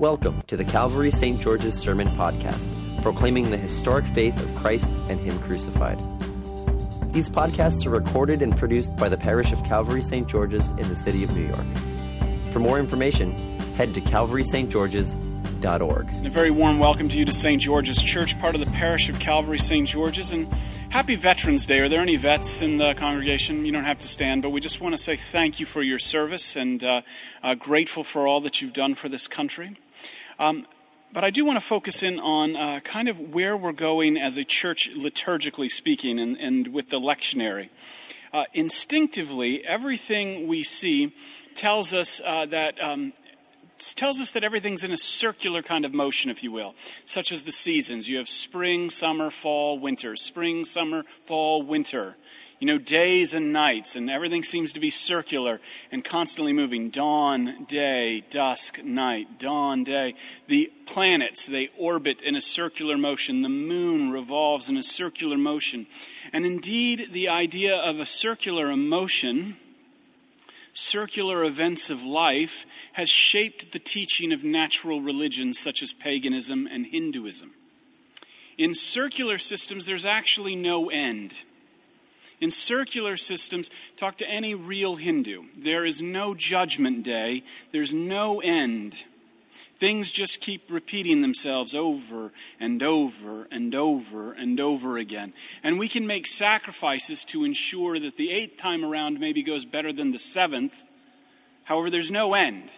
Welcome to the Calvary St. George's Sermon Podcast, proclaiming the historic faith of Christ and Him crucified. These podcasts are recorded and produced by the parish of Calvary St. George's in the city of New York. For more information, head to calvarystgeorges.org. And a very warm welcome to you to St. George's Church, part of the parish of Calvary St. George's. And happy Veterans Day. Are there any vets in the congregation? You don't have to stand, but we just want to say thank you for your service and uh, uh, grateful for all that you've done for this country. Um, but I do want to focus in on uh, kind of where we're going as a church, liturgically speaking, and, and with the lectionary. Uh, instinctively, everything we see tells us uh, that. Um, tells us that everything's in a circular kind of motion, if you will, such as the seasons. You have spring, summer, fall, winter. Spring, summer, fall, winter you know, days and nights, and everything seems to be circular and constantly moving. Dawn, day, dusk, night, dawn, day. The planets, they orbit in a circular motion. The moon revolves in a circular motion. And indeed, the idea of a circular motion, circular events of life, has shaped the teaching of natural religions such as paganism and Hinduism. In circular systems, there's actually no end. In circular systems, talk to any real Hindu. There is no judgment day, there's no end. Things just keep repeating themselves over and over and over and over again. And we can make sacrifices to ensure that the eighth time around maybe goes better than the seventh. However, there's no end.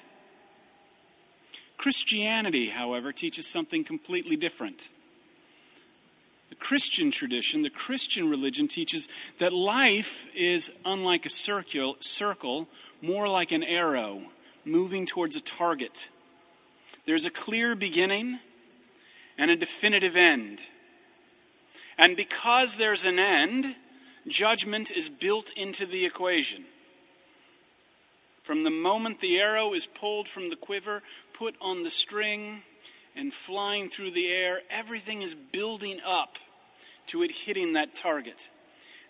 Christianity, however, teaches something completely different. The Christian tradition, the Christian religion teaches that life is unlike a circle, more like an arrow moving towards a target. There's a clear beginning and a definitive end. And because there's an end, judgment is built into the equation. From the moment the arrow is pulled from the quiver, put on the string, and flying through the air, everything is building up to it hitting that target.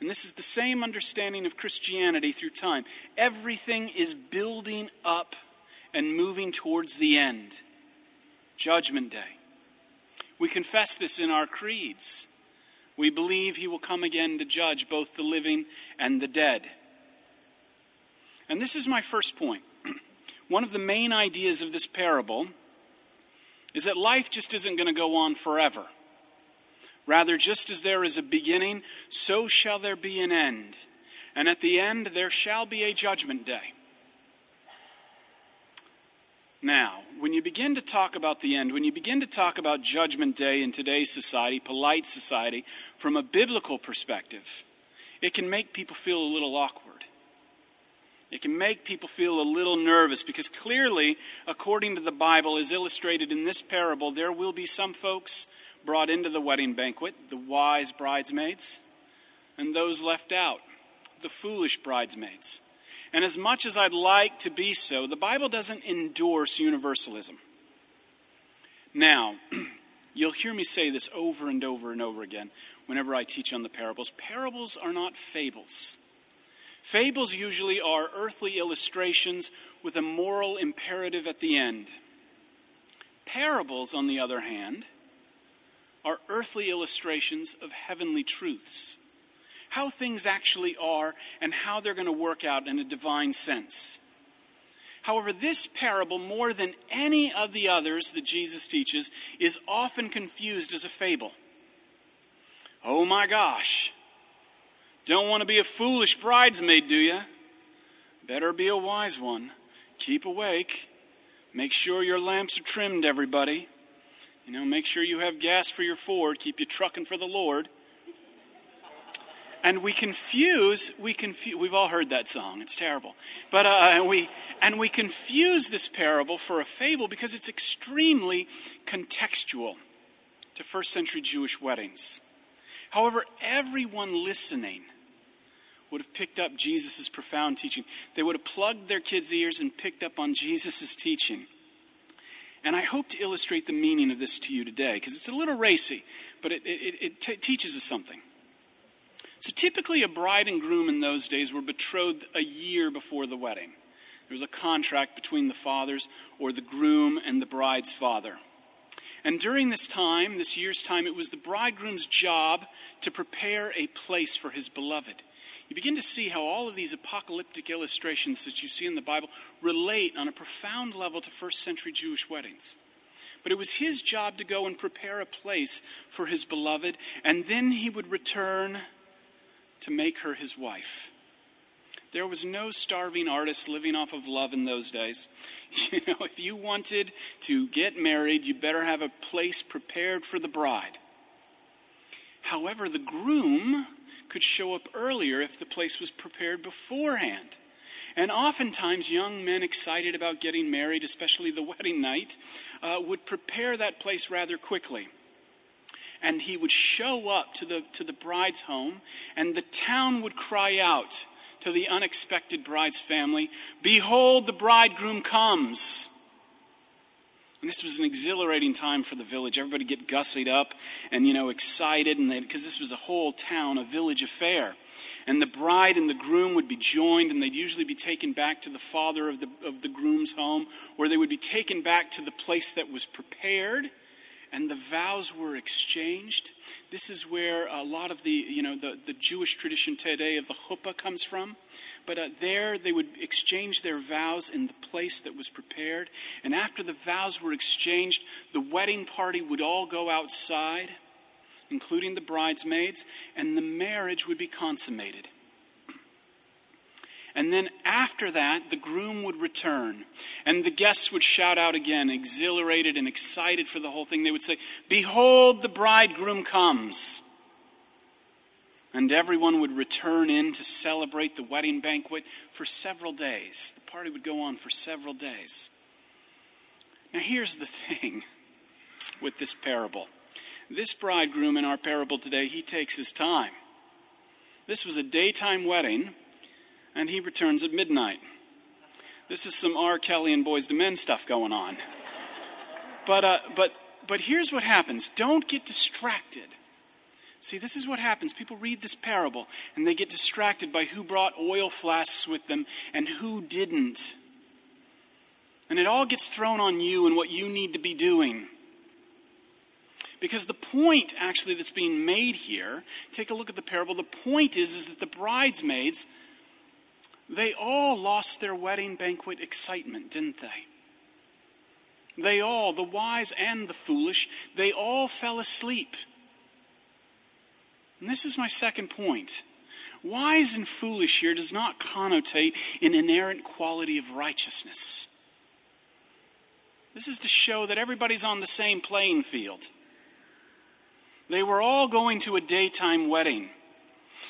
And this is the same understanding of Christianity through time. Everything is building up and moving towards the end Judgment Day. We confess this in our creeds. We believe he will come again to judge both the living and the dead. And this is my first point. One of the main ideas of this parable is that life just isn't going to go on forever. Rather, just as there is a beginning, so shall there be an end. And at the end, there shall be a judgment day. Now, when you begin to talk about the end, when you begin to talk about Judgment Day in today's society, polite society, from a biblical perspective, it can make people feel a little awkward. It can make people feel a little nervous because clearly, according to the Bible, as illustrated in this parable, there will be some folks brought into the wedding banquet, the wise bridesmaids, and those left out, the foolish bridesmaids. And as much as I'd like to be so, the Bible doesn't endorse universalism. Now, you'll hear me say this over and over and over again whenever I teach on the parables. Parables are not fables. Fables usually are earthly illustrations with a moral imperative at the end. Parables, on the other hand, are earthly illustrations of heavenly truths. How things actually are and how they're going to work out in a divine sense. However, this parable, more than any of the others that Jesus teaches, is often confused as a fable. Oh my gosh, don't want to be a foolish bridesmaid, do you? Better be a wise one. Keep awake. Make sure your lamps are trimmed, everybody. You know, make sure you have gas for your Ford. Keep you trucking for the Lord. And we confuse, we confuse, we've all heard that song. It's terrible. But uh, we, and we confuse this parable for a fable because it's extremely contextual to first century Jewish weddings. However, everyone listening would have picked up Jesus' profound teaching. They would have plugged their kids' ears and picked up on Jesus' teaching. And I hope to illustrate the meaning of this to you today because it's a little racy, but it, it, it t- teaches us something. So typically, a bride and groom in those days were betrothed a year before the wedding. There was a contract between the fathers or the groom and the bride's father. And during this time, this year's time, it was the bridegroom's job to prepare a place for his beloved. You begin to see how all of these apocalyptic illustrations that you see in the Bible relate on a profound level to first century Jewish weddings. But it was his job to go and prepare a place for his beloved, and then he would return to make her his wife. There was no starving artist living off of love in those days. You know, if you wanted to get married, you better have a place prepared for the bride. However, the groom could show up earlier if the place was prepared beforehand. And oftentimes, young men excited about getting married, especially the wedding night, uh, would prepare that place rather quickly. And he would show up to the, to the bride's home, and the town would cry out to the unexpected bride's family Behold, the bridegroom comes. And this was an exhilarating time for the village. Everybody get gussied up and, you know, excited, and because this was a whole town, a village affair. And the bride and the groom would be joined, and they'd usually be taken back to the father of the, of the groom's home, or they would be taken back to the place that was prepared and the vows were exchanged. This is where a lot of the, you know, the, the Jewish tradition today of the chuppah comes from. But uh, there they would exchange their vows in the place that was prepared. And after the vows were exchanged, the wedding party would all go outside, including the bridesmaids, and the marriage would be consummated. And then after that, the groom would return. And the guests would shout out again, exhilarated and excited for the whole thing. They would say, Behold, the bridegroom comes. And everyone would return in to celebrate the wedding banquet for several days. The party would go on for several days. Now, here's the thing with this parable this bridegroom in our parable today, he takes his time. This was a daytime wedding and he returns at midnight. This is some R. Kelly and Boyz II Men stuff going on. But, uh, but, but here's what happens don't get distracted. See, this is what happens. People read this parable and they get distracted by who brought oil flasks with them and who didn't. And it all gets thrown on you and what you need to be doing. Because the point actually that's being made here, take a look at the parable. The point is, is that the bridesmaids they all lost their wedding banquet excitement, didn't they? They all, the wise and the foolish, they all fell asleep. And this is my second point. Wise and foolish here does not connotate an inerrant quality of righteousness. This is to show that everybody's on the same playing field. They were all going to a daytime wedding.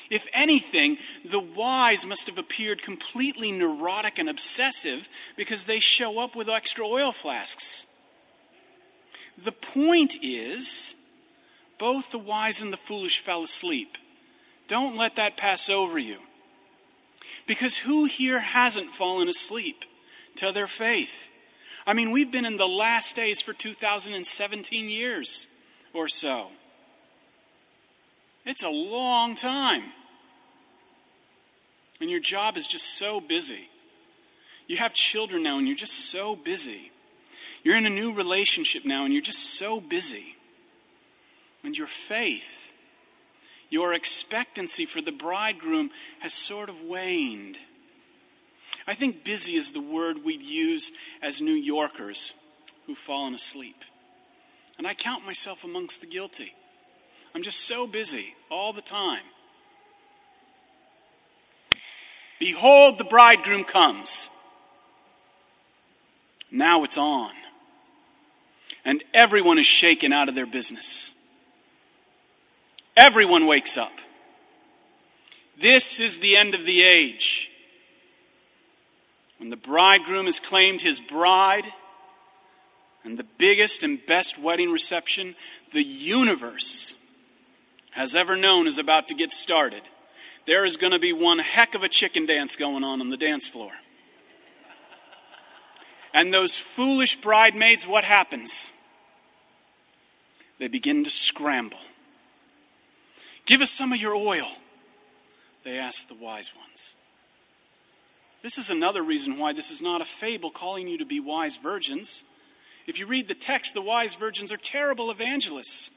If anything, the wise must have appeared completely neurotic and obsessive because they show up with extra oil flasks. The point is, both the wise and the foolish fell asleep. Don't let that pass over you. Because who here hasn't fallen asleep to their faith? I mean, we've been in the last days for 2017 years or so. It's a long time. And your job is just so busy. You have children now and you're just so busy. You're in a new relationship now and you're just so busy. And your faith, your expectancy for the bridegroom has sort of waned. I think busy is the word we'd use as New Yorkers who've fallen asleep. And I count myself amongst the guilty. I'm just so busy all the time. Behold, the bridegroom comes. Now it's on. And everyone is shaken out of their business. Everyone wakes up. This is the end of the age. When the bridegroom has claimed his bride, and the biggest and best wedding reception the universe has ever known is about to get started. There is going to be one heck of a chicken dance going on on the dance floor. And those foolish bridesmaids, what happens? They begin to scramble. Give us some of your oil, they ask the wise ones. This is another reason why this is not a fable calling you to be wise virgins. If you read the text, the wise virgins are terrible evangelists.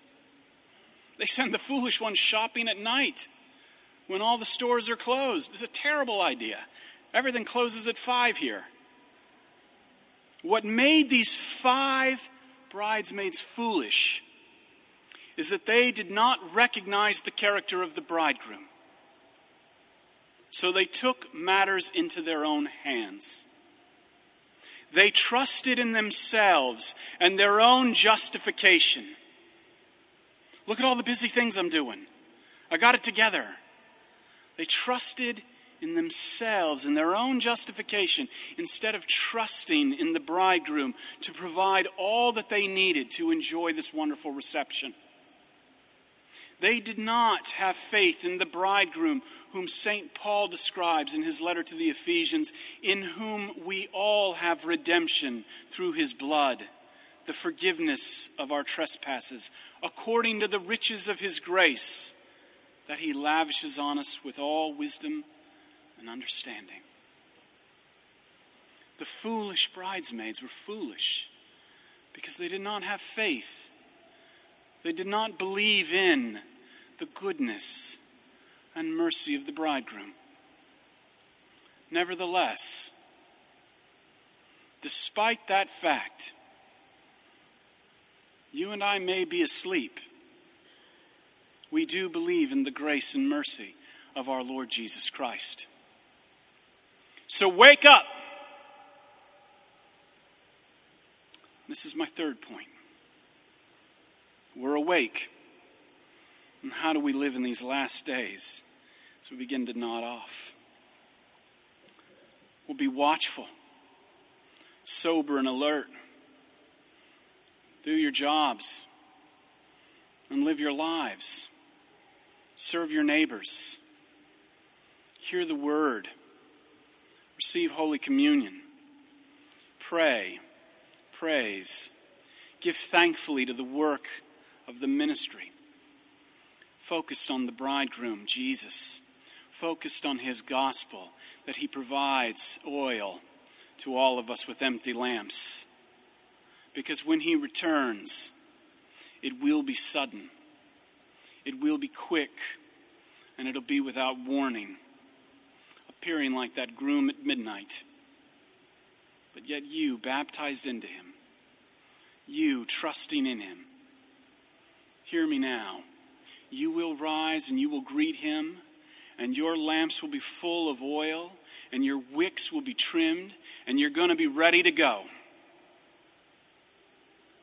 They send the foolish ones shopping at night when all the stores are closed. It's a terrible idea. Everything closes at five here. What made these five bridesmaids foolish is that they did not recognize the character of the bridegroom. So they took matters into their own hands. They trusted in themselves and their own justification. Look at all the busy things I'm doing. I got it together. They trusted in themselves and their own justification instead of trusting in the bridegroom to provide all that they needed to enjoy this wonderful reception. They did not have faith in the bridegroom whom St. Paul describes in his letter to the Ephesians, in whom we all have redemption through his blood, the forgiveness of our trespasses, according to the riches of his grace that he lavishes on us with all wisdom and understanding. The foolish bridesmaids were foolish because they did not have faith. They did not believe in the goodness and mercy of the bridegroom. Nevertheless, despite that fact, you and I may be asleep. We do believe in the grace and mercy of our Lord Jesus Christ. So wake up. This is my third point. We're awake. And how do we live in these last days as we begin to nod off? We'll be watchful, sober, and alert. Do your jobs and live your lives. Serve your neighbors. Hear the word receive Holy Communion, pray, praise, give thankfully to the work of the ministry, focused on the bridegroom, Jesus, focused on his gospel, that he provides oil to all of us with empty lamps. Because when he returns, it will be sudden, it will be quick, and it'll be without warning appearing like that groom at midnight. But yet you, baptized into him, you trusting in him, hear me now. You will rise and you will greet him, and your lamps will be full of oil, and your wicks will be trimmed, and you're going to be ready to go.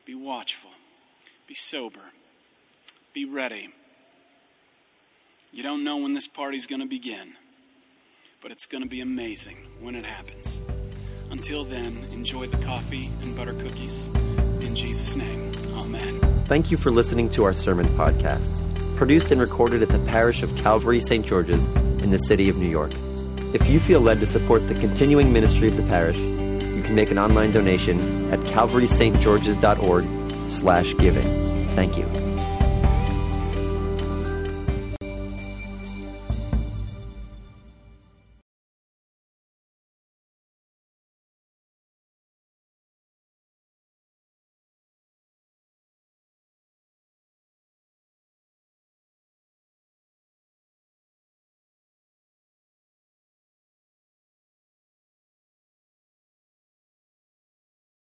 Be watchful, be sober, be ready. You don't know when this party's going to begin but it's going to be amazing when it happens. Until then, enjoy the coffee and butter cookies. In Jesus' name, amen. Thank you for listening to our sermon podcast, produced and recorded at the parish of Calvary St. George's in the city of New York. If you feel led to support the continuing ministry of the parish, can make an online donation at calvarystgeorges.org slash giving. Thank you.